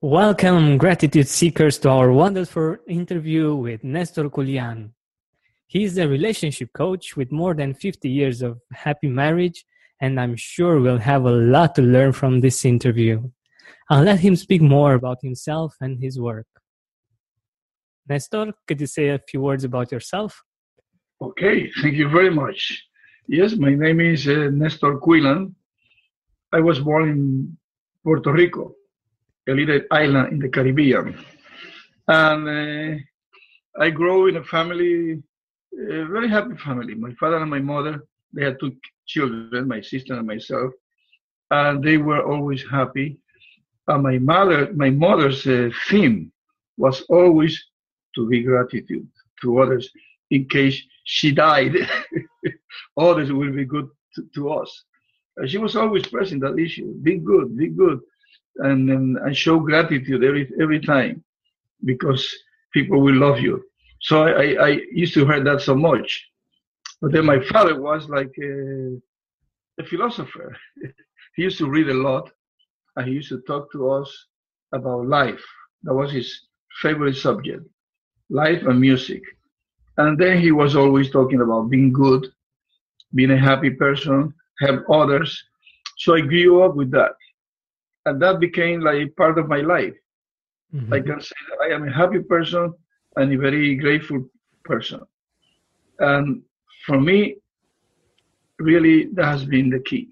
Welcome, gratitude seekers, to our wonderful interview with Nestor Kuilan. He is a relationship coach with more than 50 years of happy marriage, and I'm sure we'll have a lot to learn from this interview. I'll let him speak more about himself and his work. Nestor, could you say a few words about yourself? Okay, thank you very much. Yes, my name is uh, Nestor Kuilan. I was born in Puerto Rico a little island in the Caribbean. And uh, I grew in a family, a very happy family. My father and my mother, they had two children, my sister and myself, and they were always happy. And my mother, my mother's uh, theme was always to be gratitude to others in case she died. others will be good to, to us. And she was always pressing that issue. Be good, be good and, and, and show gratitude every every time because people will love you. So I, I used to hear that so much. But then my father was like a, a philosopher. he used to read a lot and he used to talk to us about life. That was his favorite subject, life and music. And then he was always talking about being good, being a happy person, help others. So I grew up with that and that became like part of my life. Mm-hmm. I can say that I am a happy person and a very grateful person. And for me, really, that has been the key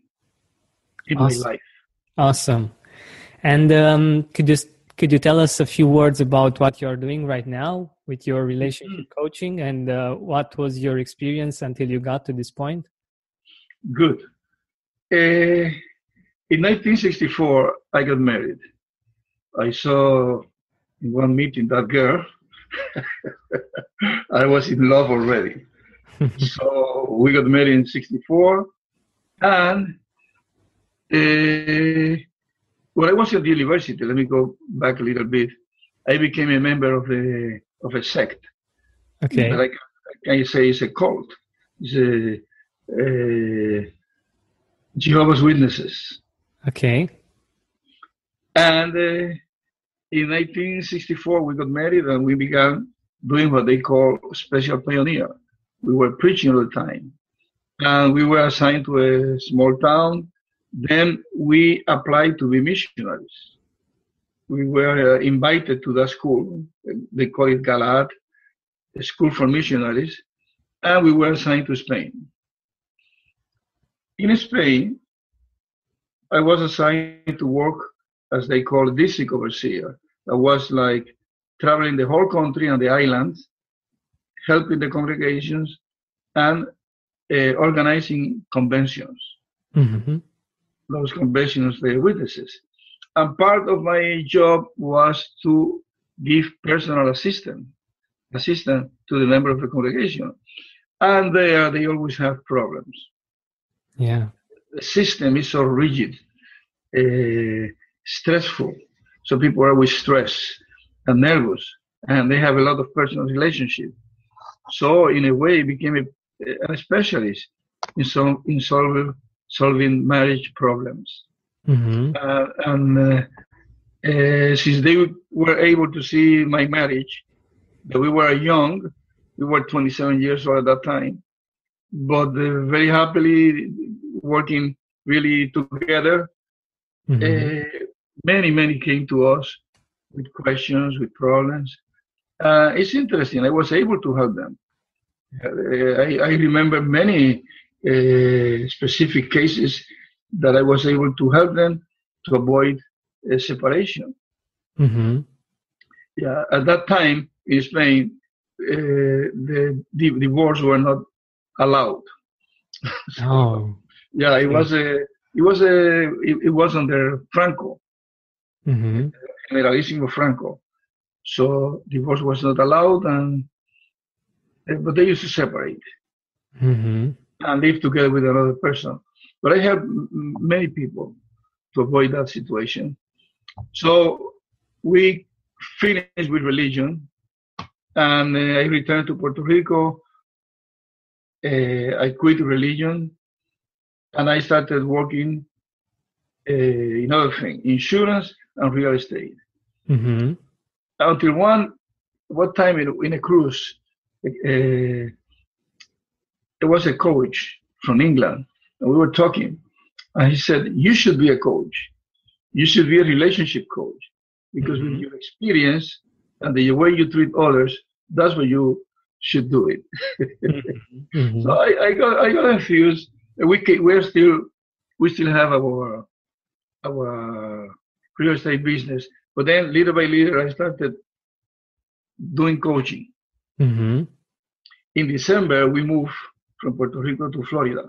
in awesome. my life. Awesome. And um, could you could you tell us a few words about what you're doing right now with your relationship mm-hmm. coaching and uh, what was your experience until you got to this point? Good. Uh, in 1964, I got married. I saw in one meeting that girl. I was in love already. so we got married in 64. And uh, when I was at the university, let me go back a little bit, I became a member of a, of a sect. Okay. Like can you say it's a cult. It's a, a Jehovah's Witnesses. Okay. And uh, in 1964, we got married and we began doing what they call special pioneer. We were preaching all the time. And we were assigned to a small town. Then we applied to be missionaries. We were uh, invited to that school. They call it Galad, a school for missionaries. And we were assigned to Spain. In Spain, I was assigned to work as they call district overseer. That was like traveling the whole country and the islands, helping the congregations, and uh, organizing conventions. Mm-hmm. Those conventions, the witnesses. And part of my job was to give personal assistance, assistance to the member of the congregation. And there, they always have problems. Yeah system is so rigid, uh, stressful. So people are always stressed and nervous, and they have a lot of personal relationship. So in a way, became a, a specialist in some in solving solving marriage problems. Mm-hmm. Uh, and uh, uh, since they were able to see my marriage, that we were young, we were 27 years old at that time, but uh, very happily working really together. Mm-hmm. Uh, many, many came to us with questions, with problems. Uh, it's interesting. I was able to help them. Uh, I, I, remember many uh, specific cases that I was able to help them to avoid a separation. Mm-hmm. Yeah, at that time in Spain, uh, the, the divorce were not allowed. so, oh. Yeah, it was a it was a it, it was under Franco, mm-hmm. Generalissimo Franco. So divorce was not allowed, and uh, but they used to separate Mm-hmm. and live together with another person. But I help many people to avoid that situation. So we finished with religion, and uh, I returned to Puerto Rico. Uh, I quit religion, and I started working uh, in other things, insurance and real estate. Mm-hmm. Until one, one time in, in a cruise, uh, there was a coach from England, and we were talking, and he said, "You should be a coach. You should be a relationship coach because with Mhm. your experience and the way you treat others, that's what you should do it." Mm-hmm. So I, I got I got. And We ca- we're still we still have our our real estate business, but then little by little I started doing coaching. Mm-hmm. In December we moved from Puerto Rico to Florida,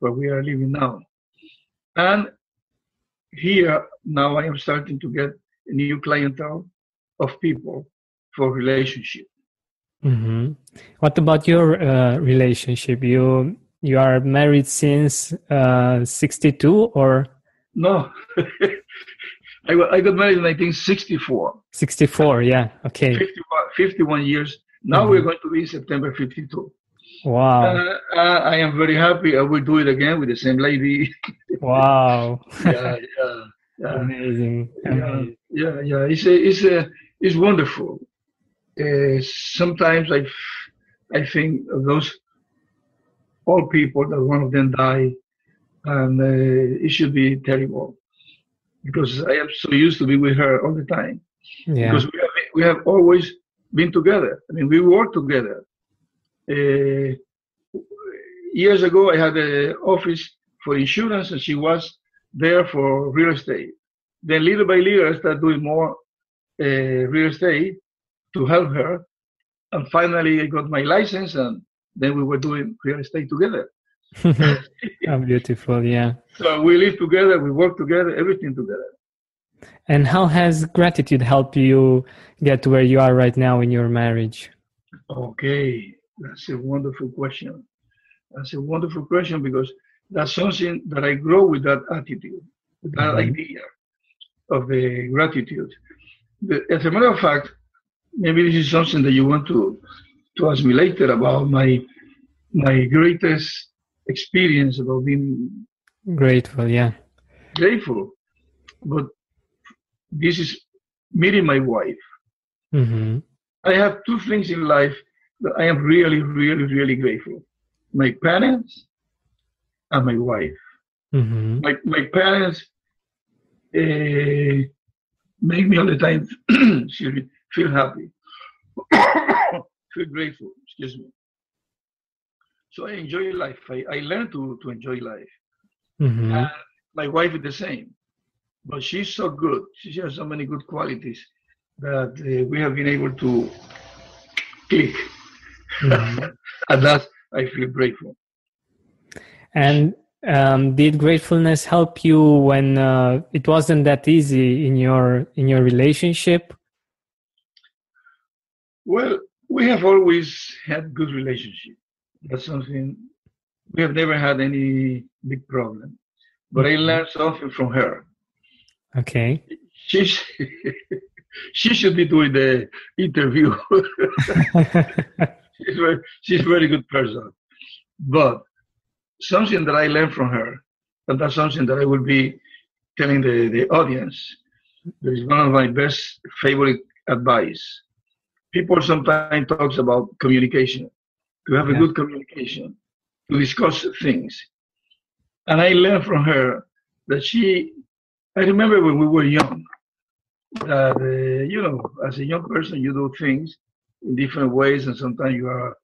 where we are living now, and here now I am starting to get a new clientele of people for relationship. Mm-hmm. What about your uh, relationship? You you are married since uh, 62 or No, I, I got married in 1964. 64? Yeah. Okay. 51, 51 years. Now Mhm. we're going to be in September 52. Wow. Uh, uh, I am very happy. I will do it again with the same lady. Wow. yeah, yeah, yeah, Amazing. yeah, Amazing. yeah, yeah. It's a, it's a, it's wonderful. Uh, sometimes I think of those old people that one of them died, and uh, it should be terrible because I am so used to be with her all the time. Yeah. because we have, we have always been together. I mean, we work together. Uh, years ago, I had an office for insurance, and she was there for real estate. Then, little by little, I started doing more uh, real estate to help her. And finally, I got my license, and then we were doing real estate together. How beautiful. Yeah. So we live together, we work together, everything together. And how has gratitude helped you get to where you are right now in your marriage? Okay, that's a wonderful question. That's a wonderful question because that's something that I grow with that attitude, with that Mhm. idea of the gratitude. The, as a matter of fact, maybe this is something that you want to to ask me later about my my greatest experience about being Grateful. Yeah. grateful. But this is meeting my wife. Mm-hmm. I have two things in life that I am really, really, really grateful. My parents and my wife. Mm-hmm. My, my parents uh, make me all the time excuse me, feel happy, feel grateful, excuse me. So I enjoy life. I, I learn to, to enjoy life. Mm-hmm. My wife is the same. But she's so good. She has so many good qualities that uh, we have been able to click. Mhm. and that I feel grateful. And um, did gratefulness help you when uh, it wasn't that easy in your in your relationship? Well, we have always had good relationship. That's something we have never had any big problem. But I Mhm. learned something from her. Okay. She she should be doing the interview. she's very she's a very good person. But something that I learned from her, and that's something that I will be telling the, the audience, that is one of my best favorite advice. People sometimes talks about communication, to have a good communication, to discuss things. And I learned from her that she, I remember when we were young, that, uh, you know, as a young person, you do things in different ways, and sometimes you are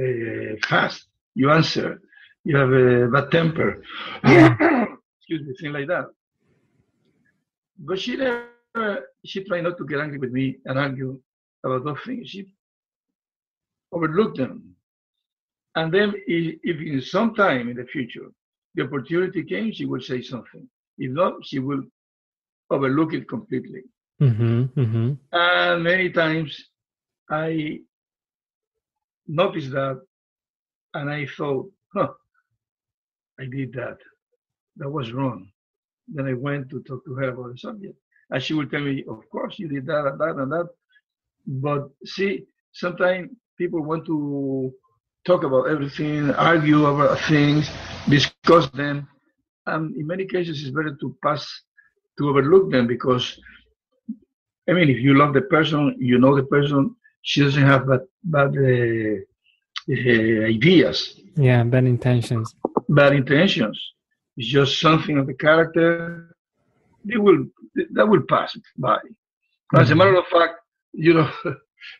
uh, fast, you answer, you have a bad temper, excuse me, thing like that. But she never, she tried not to get angry with me and argue about those things. She overlooked them. And then if, if in some time in the future the opportunity came, she will say something. If not, she will overlook it completely. mm-hmm, mm-hmm. And many times I noticed that, and I thought, huh, I did that. That was wrong. Then I went to talk to her about the subject. And she would tell me, of course, you did that and that and that. But see, sometimes people want to talk about everything, argue about things, discuss them. And in many cases, it's better to pass, to overlook them because, I mean, if you love the person, you know the person, she doesn't have bad, bad uh, uh, ideas. Yeah, bad intentions. Bad intentions. It's just something of the character. They will that will pass by. Mm-hmm. As a matter of fact, you know,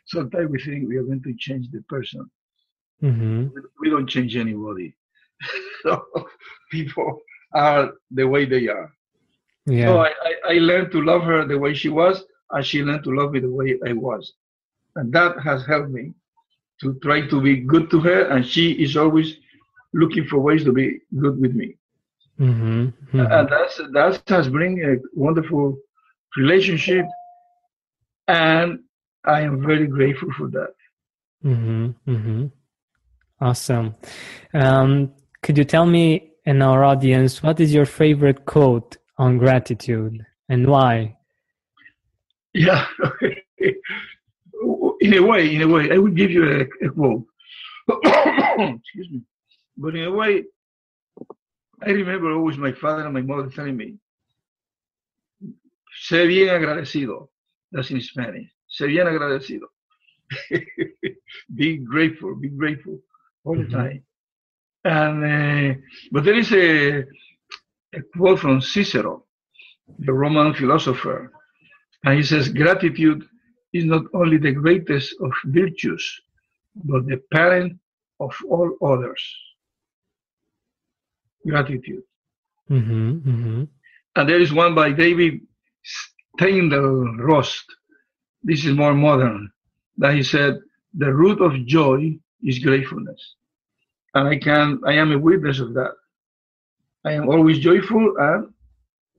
sometimes we think we are going to change the person. Mm-hmm. We don't change anybody. so people are the way they are. Yeah. So I, I, I learned to love her the way she was, and she learned to love me the way I was. And that has helped me to try to be good to her, and she is always looking for ways to be good with me. Mm-hmm. Mm-hmm. And that's that has bring a wonderful relationship, and I am very grateful for that. Mm-hmm. mm-hmm. Awesome. Um, could you tell me and our audience what is your favorite quote on gratitude and why? Yeah. in a way, in a way, I will give you a, a quote. Excuse me. But in a way, I remember always my father and my mother telling me, sé bien agradecido. That's in Spanish. Sé bien agradecido. be grateful, be grateful all the time. And uh, but there is a, a quote from Cicero, the Roman philosopher, and he says, "Gratitude is not only the greatest of virtues, but the parent of all others." Gratitude. Mm-hmm, mm-hmm. And there is one by David Steindl-Rast. This is more modern. That he said, "The root of joy is gratefulness." and I can I am a witness of that. I am always joyful and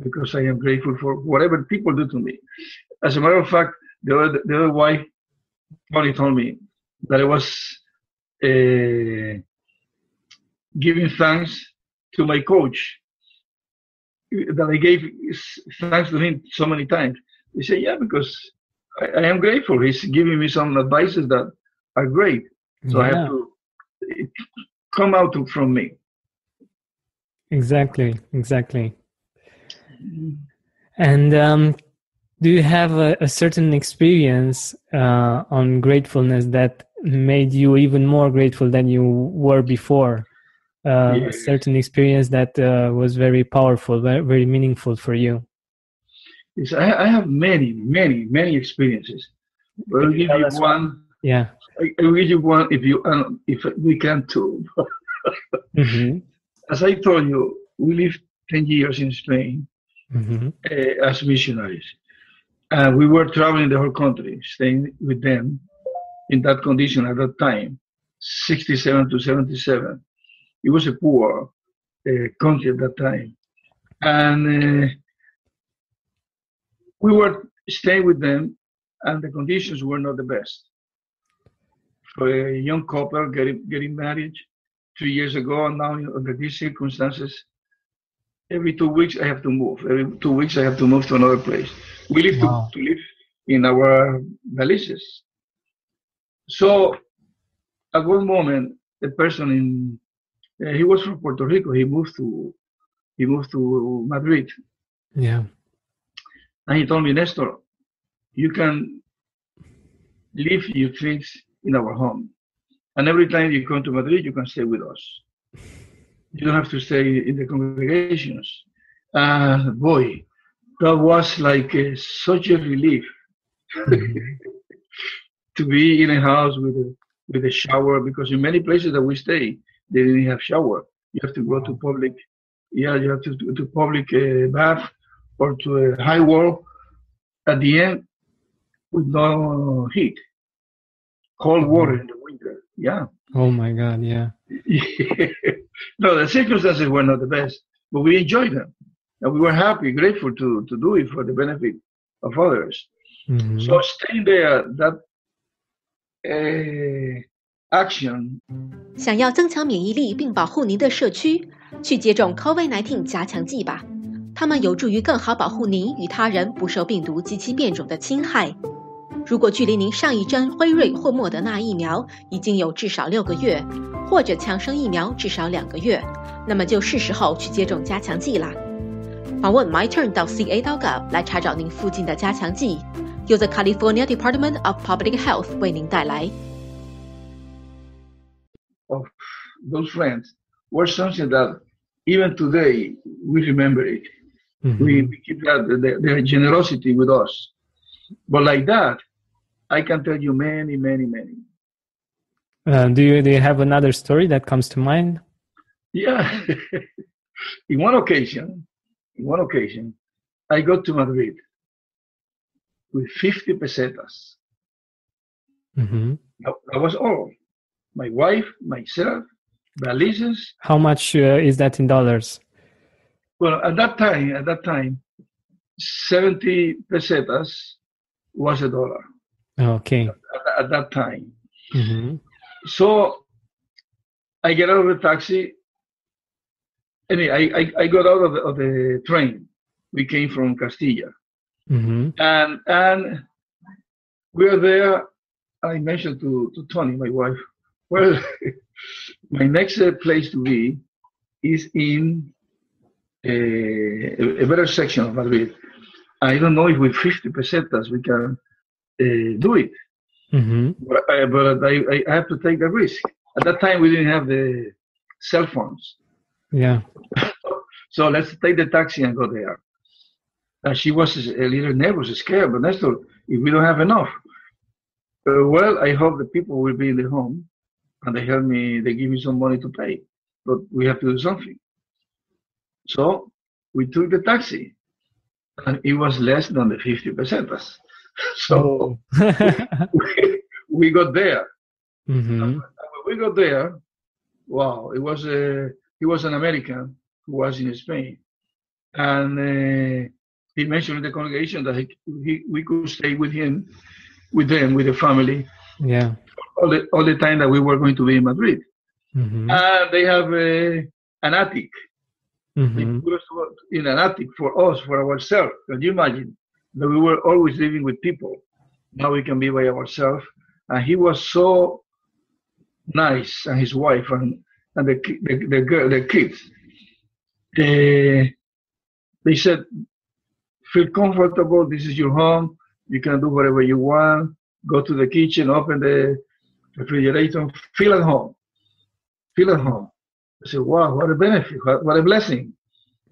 because I am grateful for whatever people do to me. As a matter of fact, the other, the other wife probably told me that I was uh, giving thanks to my coach that I gave thanks to him so many times. He said, "Yeah, because I, I am grateful. He's giving me some advices that are great. So yeah. I have to come out from me. Exactly, exactly. And um, do you have a, a certain experience uh, on gratefulness that made you even more grateful than you were before? Uh, A certain experience that uh, was very powerful, very, very meaningful for you. Yes, I, I have many, many, many experiences. I'll give you one. Yeah. I, I will give you one if you um, if we can too. mm-hmm. As I told you, we lived ten years in Spain mm-hmm. uh, as missionaries, and we were traveling the whole country, staying with them in that condition at that time, sixty-seven to seventy-seven. It was a poor uh, country at that time, and uh, we were staying with them, and the conditions were not the best for a young couple getting getting married two years ago, and now under these circumstances, every two weeks I have to move. Every two weeks I have to move to another place. We live wow. to, to live in our villages. So at one moment, a person in he was from Puerto Rico. He moved to he moved to Madrid. Yeah. And he told me, Nestor, you can leave your things in our home. And every time you come to Madrid, you can stay with us. You don't have to stay in the congregations. Uh, boy, that was like a, such a relief to be in a house with a, with a shower because in many places that we stay, they didn't have shower. You have to go to public, yeah, you have to to, to public uh, bath or to a high wall at the end with no heat cold water in the winter. Yeah. Oh my God. Yeah. no, the circumstances were not the best, but we enjoyed them, and we were happy, grateful to to do it for the benefit of others. Mm-hmm. So staying there, that uh, action 想要增强免疫力并保护您的社区，去接种 COVID-19 加强剂吧。它们有助于更好保护您与他人不受病毒及其变种的侵害。如果距离您上一针辉瑞或莫德纳疫苗已经有至少六个月，或者强生疫苗至少两个月，那么就是时候去接种加强剂啦。访问 MyTurn 到 ca.gov 来查找您附近的加强剂，由 The California Department of Public Health 为您带来。Those friends were something that even today we remember it. We, we keep that their, their generosity with us. But like that, I can tell you many, many, many. Uh, do you do you have another story that comes to mind? Yeah. in one occasion, in one occasion, I got to Madrid with 50 pesetas. hmm That, that was all. My wife, myself, valises. How much uh, is that in dollars? Well, at that time, at that time, 70 pesetas was a dollar Okay. at, at that time. hmm So I get out of the taxi. Anyway, I, I, I got out of the, of the train. We came from Castilla. hmm And and we are there. I mentioned to, to Tony, my wife, well, my next uh, place to be is in a, a better section of Madrid. I don't know if with 50 pesetas we can uh, do it, hmm but, I, but I, I have to take the risk. At that time, we didn't have the cell phones. Yeah. So let's take the taxi and go there. And she was a little nervous, scared, but Nestor, if we don't have enough, uh, well, I hope the people will be in the home and they help me, they give me some money to pay, but we have to do something. So we took the taxi and it was less than the 50 pesetas. So we, we got there. hmm When we got there, wow, it was a, he was an American who was in Spain. And uh, he mentioned in the congregation that he, he, we could stay with him, with them, with the family, Yeah. All the, all the time that we were going to be in Madrid. hmm And they have uh, an attic. They hmm put in an attic for us, for ourselves. Can you imagine that we were always living with people? Now we can be by ourselves. And he was so nice, and his wife and and the the, the girl, the kids. They they said, feel comfortable. This is your home. You can do whatever you want. Go to the kitchen, open the refrigerator, feel at home. Feel at home. I said, wow, what a benefit, what, what a blessing.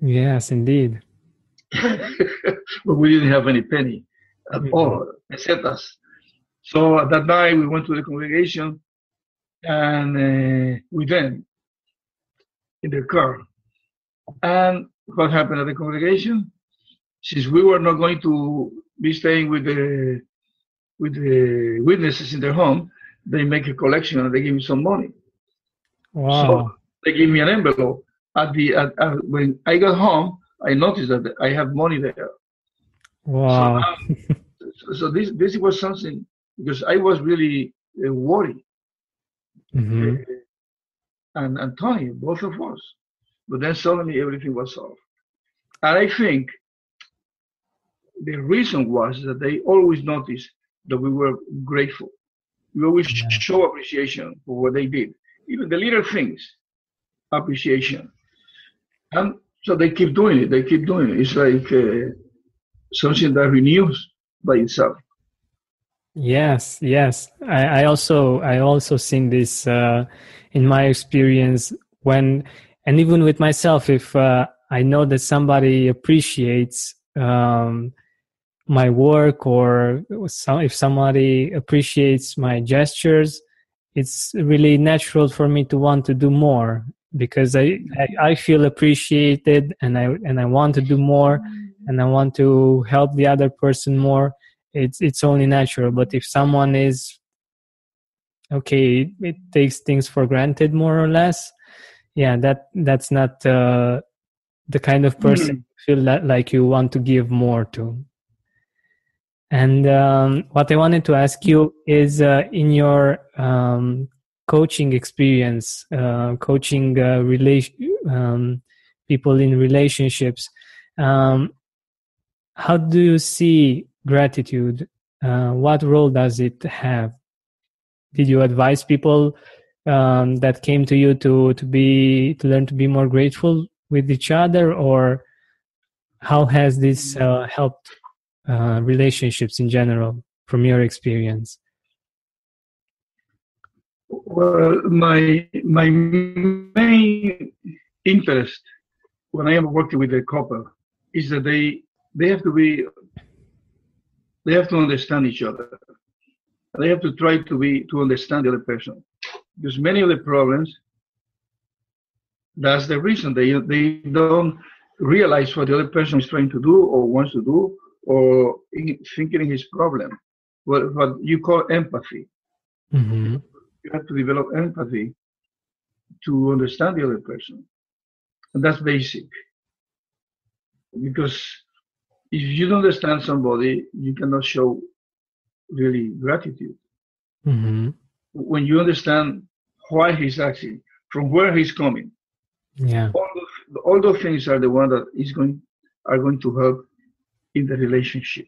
Yes, indeed. but we didn't have any penny at Mhm. all, except us. So at that night, we went to the congregation and uh, with them in the car. And what happened at the congregation? Since we were not going to be staying with the with the witnesses in their home, they make a collection and they give me some money. Wow. So they give me an envelope. At the at, at, when I got home, I noticed that I have money there. wow. So, now- so, this this was something because I was really uh, worried, hmm and and Tony, both of us. But then suddenly everything was solved, and I think the reason was that they always noticed that we were grateful. We always Yeah. show appreciation for what they did, even the little things, appreciation, and so they keep doing it. They keep doing it. It's like uh, something that renews by itself. Yes, yes. I, I also I also seen this uh, in my experience when and even with myself if uh, I know that somebody appreciates um, my work or some, if somebody appreciates my gestures, it's really natural for me to want to do more because I, I, I feel appreciated and I and I want to do more and I want to help the other person more. It's it's only natural. But if someone is okay it takes things for granted more or less yeah that that's not uh, the kind of person you feel that like you want to give more to and um, what i wanted to ask you is uh, in your um, coaching experience, uh, coaching uh, um, people in relationships. Um, how do you see gratitude? Uh, what role does it have? Did you advise people um, that came to you to to be to learn to be more grateful with each other, or how has this uh, helped uh, relationships in general from your experience? Well, my my main interest when I am working with a couple is that they they have to be they have to understand each other. They have to try to be to understand the other person because many of the problems that's the reason they they don't realize what the other person is trying to do or wants to do or thinking his problem what, what you call empathy Mm-hmm. you have to develop empathy to understand the other person and that's basic because if you don't understand somebody you cannot show really gratitude Mm-hmm. when you understand why he's acting, from where he's coming. Yeah. All those, all those things are the one that is going are going to help in the relationship.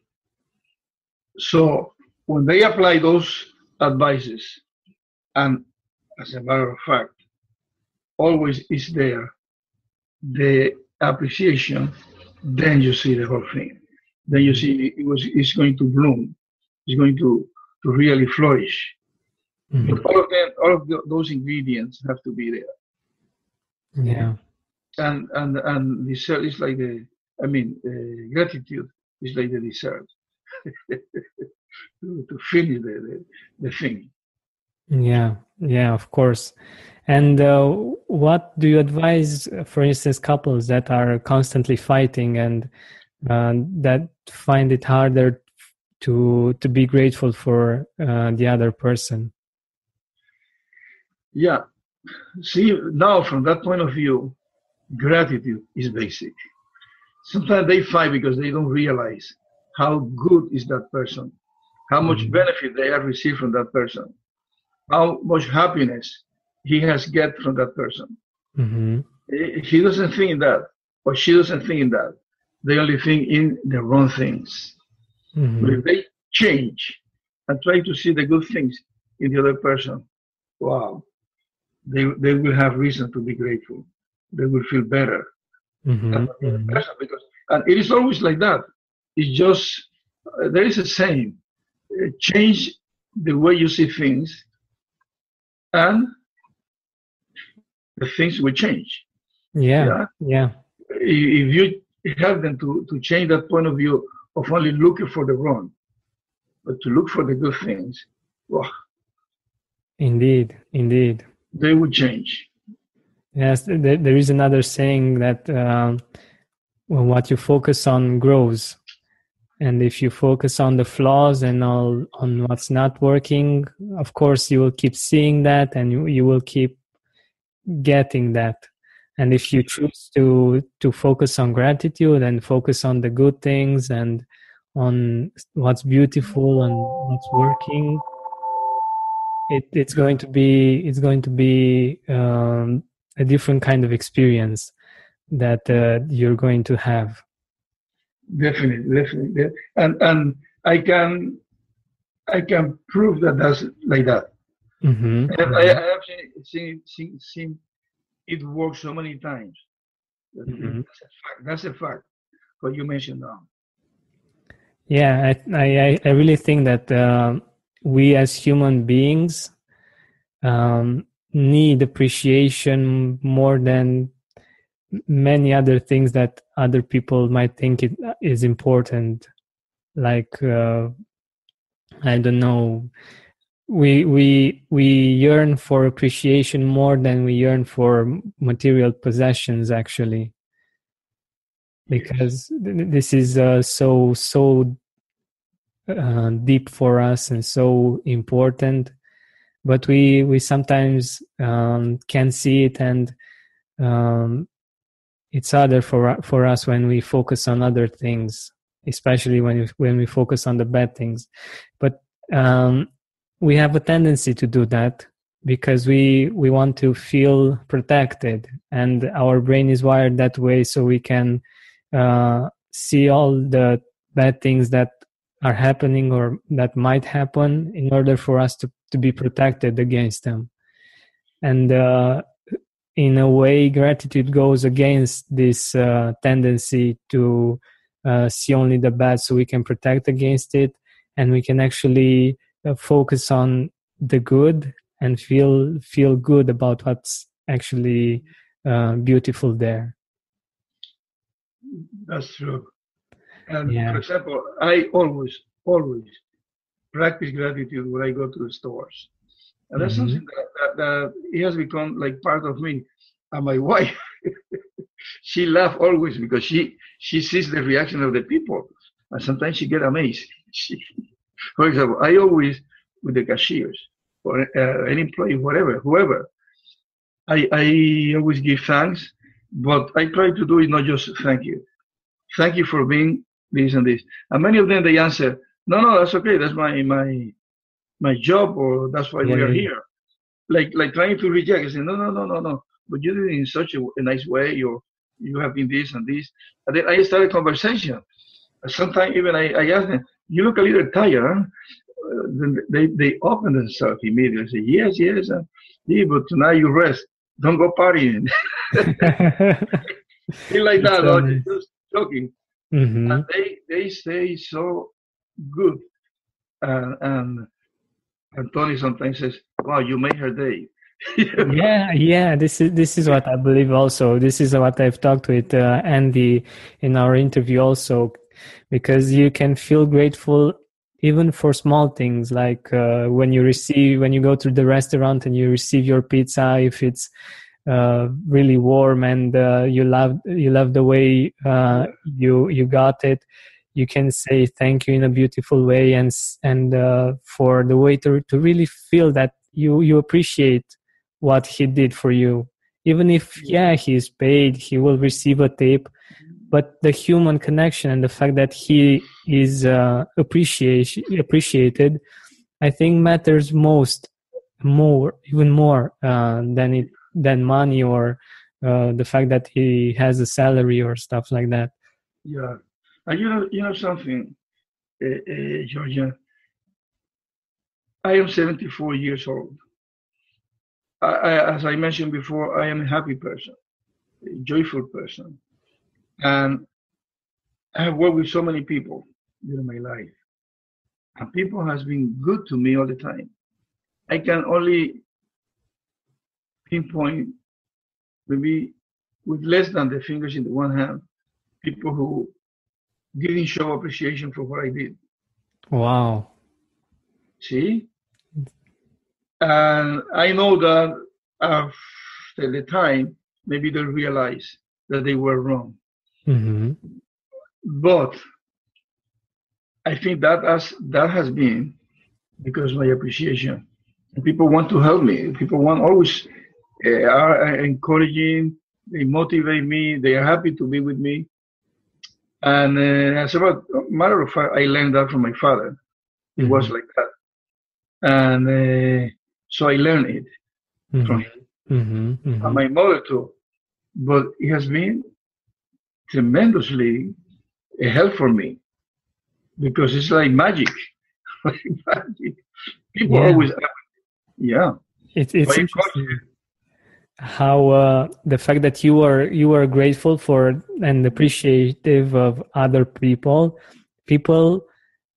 So when they apply those advices, and as a matter of fact, always is there the appreciation, then you see the whole thing. Then you see it was it's going to bloom. It's going to to really flourish. Mhm. But all of them, all of the, those ingredients have to be there. Yeah. And and and dessert is like the, I mean, uh, gratitude is like the dessert to, to finish the, the the thing. Yeah. Yeah. Of course. And uh, what do you advise, for instance, couples that are constantly fighting and uh, that find it harder to to be grateful for uh, the other person? Yeah. See now from that point of view, gratitude is basic. Sometimes they fight because they don't realize how good is that person, how much Mhm. benefit they have received from that person, how much happiness he has get from that person. hmm He doesn't think in that, or she doesn't think in that. They only think in the wrong things. But hmm if they change and try to see the good things in the other person, wow, they they will have reason to be grateful. They will feel better hmm the other because, and it is always like that. It's just uh, there is a saying: uh, change the way you see things, and the things will change. Yeah. Yeah. Yeah. if if you help them to, to change that point of view of only looking for the wrong, but to look for the good things, well, Indeed. Indeed. they will change. Yes, th- th- there is another saying that um, well, what you focus on grows, and if you focus on the flaws and all on what's not working, of course you will keep seeing that, and you, you will keep getting that. And if you choose to to focus on gratitude and focus on the good things and on what's beautiful and what's working, it, it's going to be it's going to be um, a different kind of experience that uh, you're going to have. Definitely, definitely. And and I can I can prove that that's like that. hmm And I, I have seen, seen, seen, seen it work so many times. Mhm. That's a fact. That's a fact. What you mentioned now. Yeah, I, I I really think that uh, we as human beings um, need appreciation more than many other things that other people might think it is important. Like uh, I don't know, we we we yearn for appreciation more than we yearn for material possessions. Actually, because this is uh, so so uh, deep for us and so important but we we sometimes um, can see it and um, it's harder for for us when we focus on other things especially when we, when we focus on the bad things. But um, we have a tendency to do that because we we want to feel protected and our brain is wired that way so we can uh, see all the bad things that are happening or that might happen in order for us to, to be protected against them. And uh, in a way gratitude goes against this uh, tendency to uh, see only the bad so we can protect against it. And we can actually uh, focus on the good and feel feel good about what's actually uh, beautiful there. That's true. And Yeah. for example i always always practice gratitude when i go to the stores. And that's Mhm. something that, that, that has become like part of me. And my wife she laughs always because she she sees the reaction of the people. And sometimes she get amazed. She, for example i always with the cashiers or uh, any employee whatever whoever i i always give thanks but i try to do it not just thank you. Thank you for being this and this. And many of them they answer no no that's okay. That's my my my job or that's why we are yeah. here. Like like trying to reject I say no no no no no. But you did it in such a, a nice way or you have been this and this. And then i start a conversation. Sometimes even i, I ask them you look a little tired. Huh? Uh, then they they open themselves immediately say yes yes uh, yeah, but tonight you rest. Don't go partying. Like that just joking. Mhm. and they they stay so good. And and and Tony sometimes says wow you made her day. Yeah yeah this is this is what i believe also. This is what i've talked with uh, andy in our interview also because you can feel grateful even for small things like uh, when you receive when you go to the restaurant and you receive your pizza if it's uh, really warm and uh, you love you love the way uh, you you got it you can say thank you in a beautiful way and and uh, for the waiter to really feel that you you appreciate what he did for you. Even if yeah. he is paid he will receive a tip but the human connection and the fact that he is uh, appreciated i think matters most more even more uh, than it than money or uh, the fact that he has a salary or stuff like that. Yeah and you know you know something uh, uh, Georgia I am 74 years old. I, I, as I mentioned before I am a happy person a joyful person. And I have worked with so many people during my life. And people has been good to me all the time. I can only pinpoint maybe with less than the fingers in the one hand people who didn't show appreciation for what I did. wow See? And I know that after the time, maybe they realize that they were wrong. hmm But I think that has that has been because my appreciation. People want to help me. People want always uh, are encouraging. They motivate me. They are happy to be with me. And uh, as a matter of fact, I learned that from my father. It was like that, and uh, so I learned it from him. hmm hmm and my mother too. But it has been tremendously a help for me because it's like magic. like magic. People Yeah. always, yeah. It, it's you interesting how uh, the fact that you are you are grateful for and appreciative of other people. People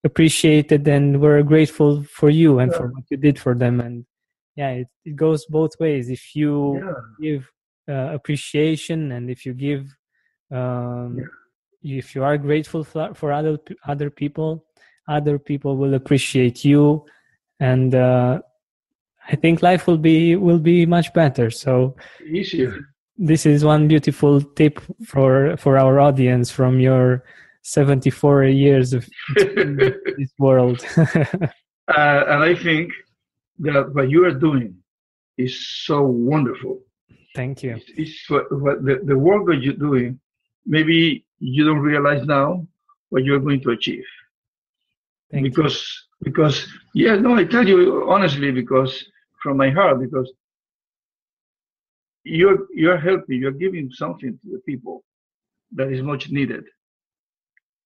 appreciated and were grateful for you and for what you did for them. And yeah it, it goes both ways. If you Yeah. give uh, appreciation and if you give um, if you are grateful for, for other other people other people will appreciate you. And uh, i think life will be will be much better so Easier. this is one beautiful tip for for our audience from your 74 years of this world Uh, and I think that what you are doing is so wonderful. thank you It's, it's what, what the, the work that you're doing, maybe you don't realize now what you're going to achieve. thank you because because yeah no i tell you honestly because from my heart because you're you're helping, you're giving something to the people that is much needed.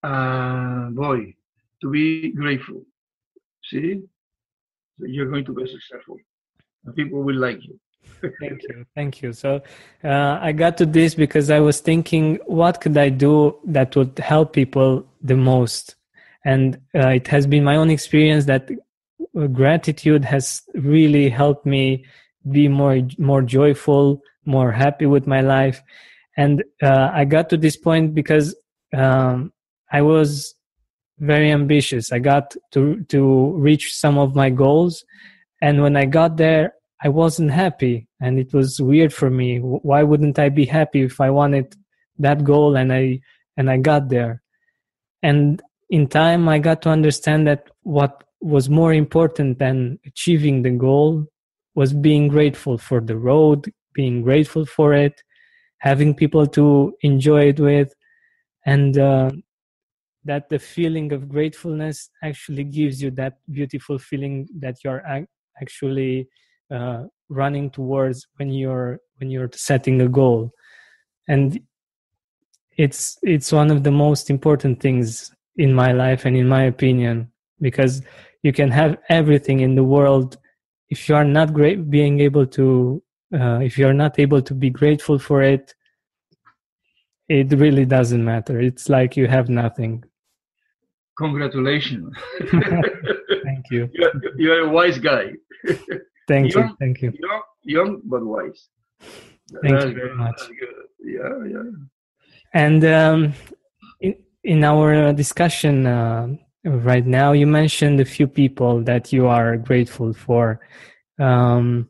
Uh, boy, to be grateful. See, so you're going to be successful. And people will like you. thank you thank you so uh, i got to this because i was thinking what could i do that would help people the most and uh, it has been my own experience that gratitude has really helped me be more more joyful more happy with my life and uh, i got to this point because um, i was very ambitious i got to to reach some of my goals and when i got there I wasn't happy and it was weird for me. Why wouldn't I be happy if I wanted that goal and I and I got there? And in time I got to understand that what was more important than achieving the goal was being grateful for the road, being grateful for it, having people to enjoy it with, and uh, that the feeling of gratefulness actually gives you that beautiful feeling that you're actually uh, running towards when you're when you're setting a goal. And it's it's one of the most important things in my life and in my opinion because you can have everything in the world if you are not great being able to uh, if you're not able to be grateful for it it really doesn't matter it's like you have nothing congratulations thank you you're, you're a wise guy Thank young, you. Thank you. Young, young but wise. Thank That's you very much. Yeah, yeah. And um, in in our discussion uh, right now, you mentioned a few people that you are grateful for. Um,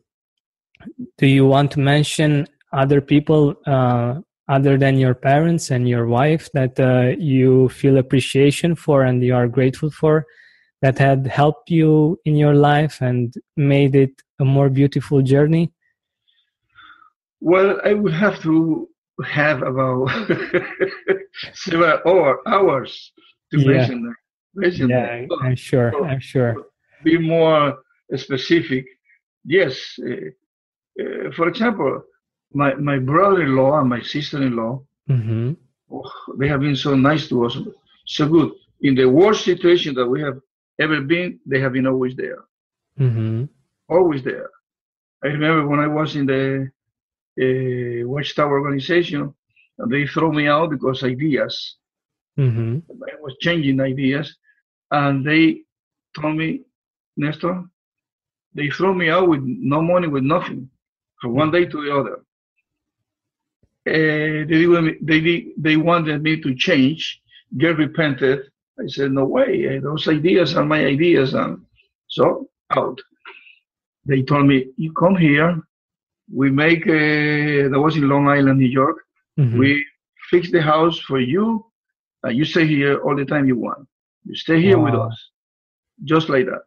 do you want to mention other people uh, other than your parents and your wife that uh, you feel appreciation for and you are grateful for? that had helped you in your life and made it a more beautiful journey? Well, I would have to have about several hours to yeah. mention that. Mention yeah. I'm sure. So, I'm sure. Be more specific. Yes. Uh, uh, for example, my, my brother-in-law and my sister-in-law, mm-hmm. oh, they have been so nice to us, so good. In the worst situation that we have ever been, they have been always there. Mm-hmm. Always there. I remember when I was in the uh, Watchtower organization, they throw me out because ideas. Mm-hmm. I was changing ideas, and they told me, Nestor, they throw me out with no money, with nothing, from one day to the other. Uh, they, they, they wanted me to change, get repented, I said, no way. Eh, those ideas are my ideas. And so out. They told me, you come here. We make, a, that was in Long Island, New York. Mm-hmm. We fix the house for you. And you stay here all the time you want. You stay here wow. with us. Just like that.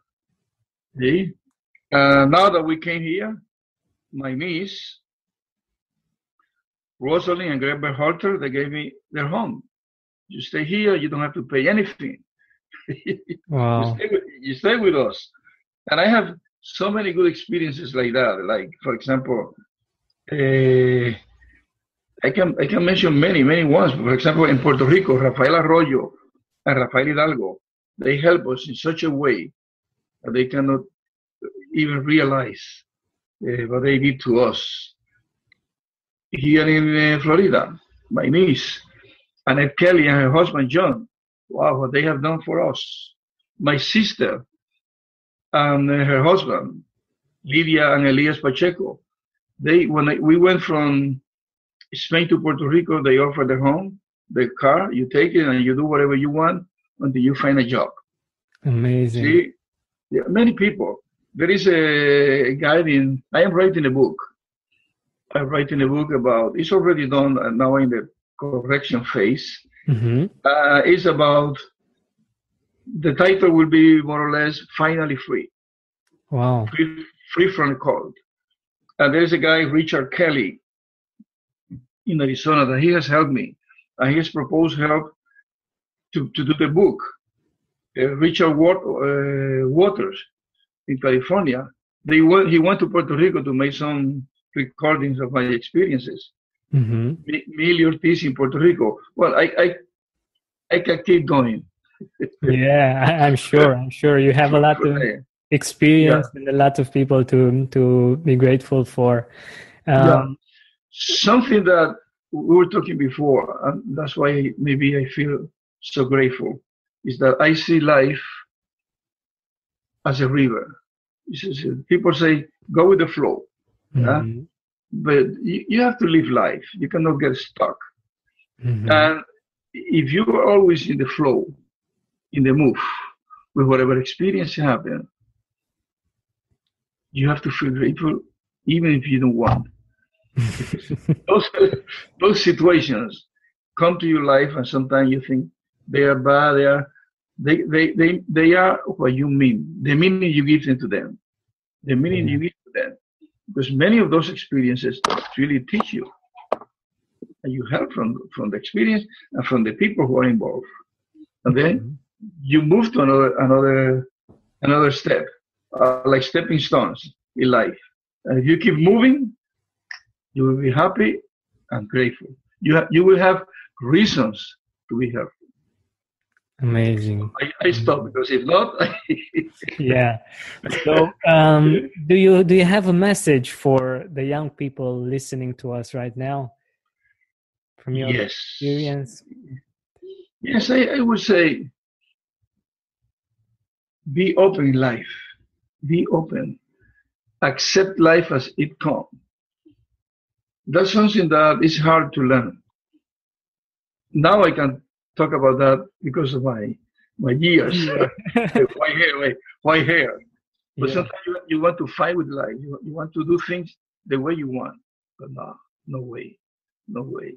See? Uh, now that we came here, my niece, Rosalind and Greg Berhalter, they gave me their home. You stay here, you don't have to pay anything. Wow. you, stay with, you stay with us. And I have so many good experiences like that. Like, for example, uh, I can I can mention many, many ones. For example, in Puerto Rico, Rafael Arroyo and Rafael Hidalgo, they help us in such a way that they cannot even realize uh, what they did to us. Here in uh, Florida, my niece, Annette Kelly and her husband John. Wow, what they have done for us. My sister and her husband, Lydia and Elias Pacheco. They when we went from Spain to Puerto Rico, they offered the home, the car. You take it and you do whatever you want until you find a job. Amazing. See, yeah, many people. There is a, a guy in. I am writing a book. I'm writing a book about. It's already done now in the correction phase mm-hmm. uh, is about the title will be more or less finally free. Wow. Free, free from cold. And there's a guy, Richard Kelly, in Arizona, that he has helped me. And has proposed help to, to do the book. Uh, Richard Wat- uh, Waters in California, they went, he went to Puerto Rico to make some recordings of my experiences. hmm Me, me Ortiz in Puerto Rico. Well, I, I, I can keep going. Yeah, I'm sure. I'm sure you have a lot of experience and a lot of people to to be grateful for. Yeah. Um, Something that we were talking before, and that's why maybe I feel so grateful, is that I see life as a river. People say, go with the flow. Yeah. mhm, but you, you have to live life. You cannot get stuck. mhm. And if you are always in the flow, in the move, with whatever experience you happen, you have to feel grateful, even if you don't want. Those those situations come to your life, and sometimes you think they are bad. They are they they they, they are what you mean. The meaning you give them to them, the meaning you give to them, because many of those experiences really teach you, and you help from from the experience and from the people who are involved, and then you move to another another another step, uh, like stepping stones in life. And if you keep moving, you will be happy and grateful. You ha- you will have reasons to be happy. Amazing. I, I stop because if not, Yeah. So, um, do you do you have a message for the young people listening to us right now? From your yes, experience. yes, I, I would say be open in life. Be open. Accept life as it comes. That's something that is hard to learn. Now I can talk about that because of my my years. why hair, Why, hair. But Yeah. sometimes you, you want to fight with life. You, you want to do things the way you want. But no, no way. No way.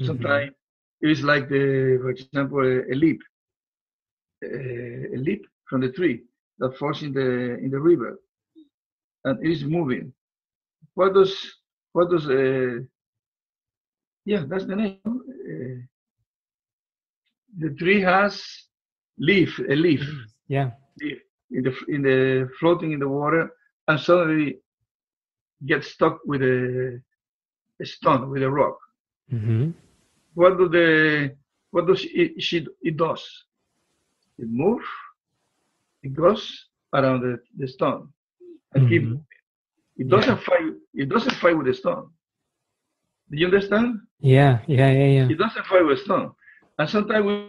Mhm. Sometimes it's like the, for example, a, a leaf, a, a leaf from the tree that falls in the in the river, and it is moving. What does what does uh, yeah, that's the name. Uh, the tree has leaf, a leaf, Yeah. leaf in the in the floating in the water, and suddenly gets stuck with a, a stone, with a rock hmm what do the what does it she it does it move it goes around the, the stone and keep Mhm. moving. It doesn't fight it doesn't fight with the stone do you understand Yeah. Yeah. Yeah. Yeah. it doesn't fight with stone and sometimes we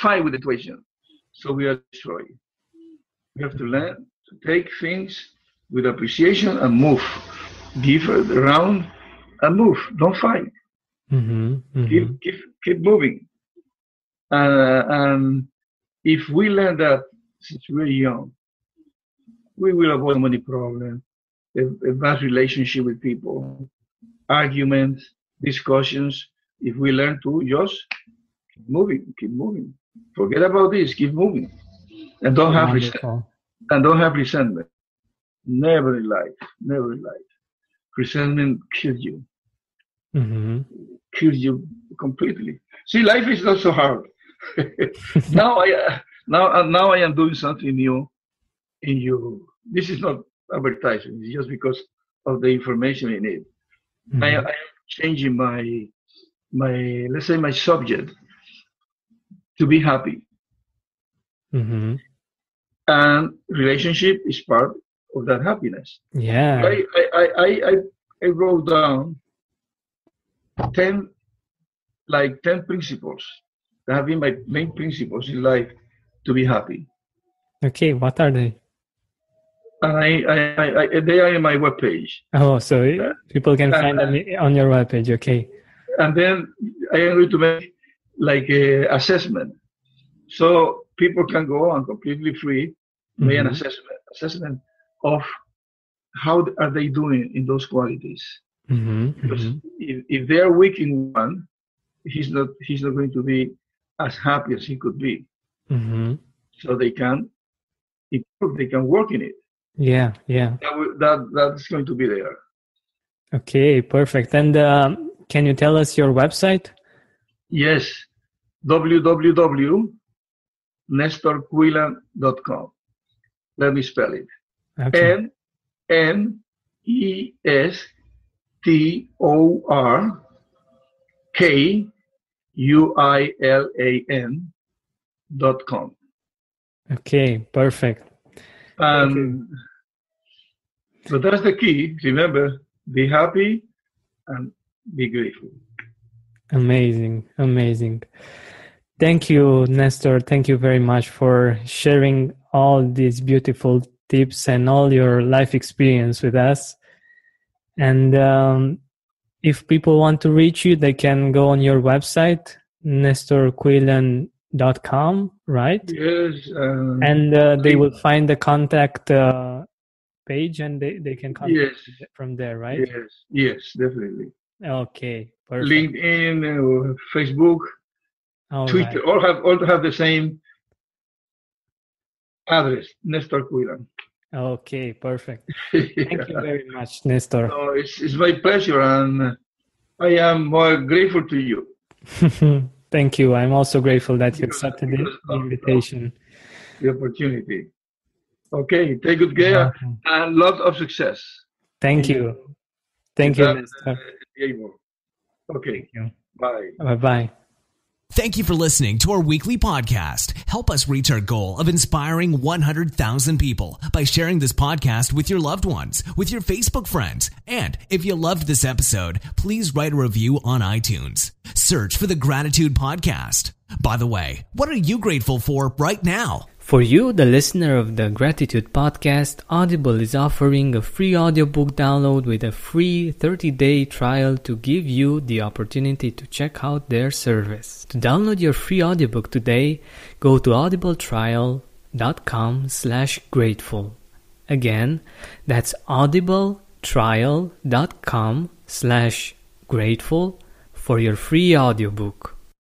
fight with the situation so we are destroyed we have to learn to take things with appreciation and move give it around and move don't fight hmm keep keep keep moving. Uh, and if we learn that since we're young, we will avoid many problems, a, a bad relationship with people, arguments, discussions. If we learn to just keep moving, keep moving. Forget about this, keep moving, and don't have resent- Wonderful. and don't have resentment. Never in life, never in life. Resentment kills you hmm kills you completely. See, life is not so hard. now I uh, now uh, now I am doing something new in you. This is not advertising. It's just because of the information in it. I, I am changing my my let's say my subject to be happy, Mm-hmm. and relationship is part of that happiness. Yeah. I, I, I, I, I- I wrote down 10, like 10 principles that have been my main principles in life to be happy. Okay. What are they? And I, I, I, they are in my webpage. Oh, so Uh, people can find them on your webpage. Okay. And then I am going to make like a assessment. So people can go on completely free, make an Mhm. assessment, assessment of how are they doing in those qualities. hmm Because hmm if, if they are weak in one, he's not he's not going to be as happy as he could be. hmm So they can improve, they can work in it. Yeah. Yeah. That will, that that's going to be there. Okay. Perfect. And um, can you tell us your website? Yes, www.nestorkuilan.com. Let me spell it. Okay. N N E S T O R K U I L A N dot com. Okay, perfect. And so that's the key. Remember, be happy and be grateful. Amazing, amazing. Thank you, Nestor. Thank you very much for sharing all these beautiful tips and all your life experience with us. And um, if people want to reach you, they can go on your website, nestorkuilan.com, right? Yes. Um, And uh, they will find the contact uh, page and they, they can contact Yes. from there, right? yes, yes, definitely. Okay, perfect. LinkedIn, uh, Facebook, All Twitter, right. all have all have the same address, Nestor Kuilan. Okay, perfect. Thank you very much, Nestor. No, it's, it's my pleasure, and I am more grateful to you. Thank you. I'm also grateful that you accepted the because the of- invitation. The opportunity. Okay, take good care and lot of success. Thank you. Thank you, Diego. Okay, Thank you. bye. Bye bye. Thank you for listening to our weekly podcast. Help us reach our goal of inspiring 100,000 people by sharing this podcast with your loved ones, with your Facebook friends. And if you loved this episode, please write a review on iTunes. Search for the Gratitude Podcast. By the way, what are you grateful for right now? For you, the listener of the Gratitude Podcast, Audible is offering a free audiobook download with a free 30 day trial to give you the opportunity to check out their service. To download your free audiobook today, go to audibletrial.com slash grateful. Again, that's audibletrial.com slash grateful for your free audiobook.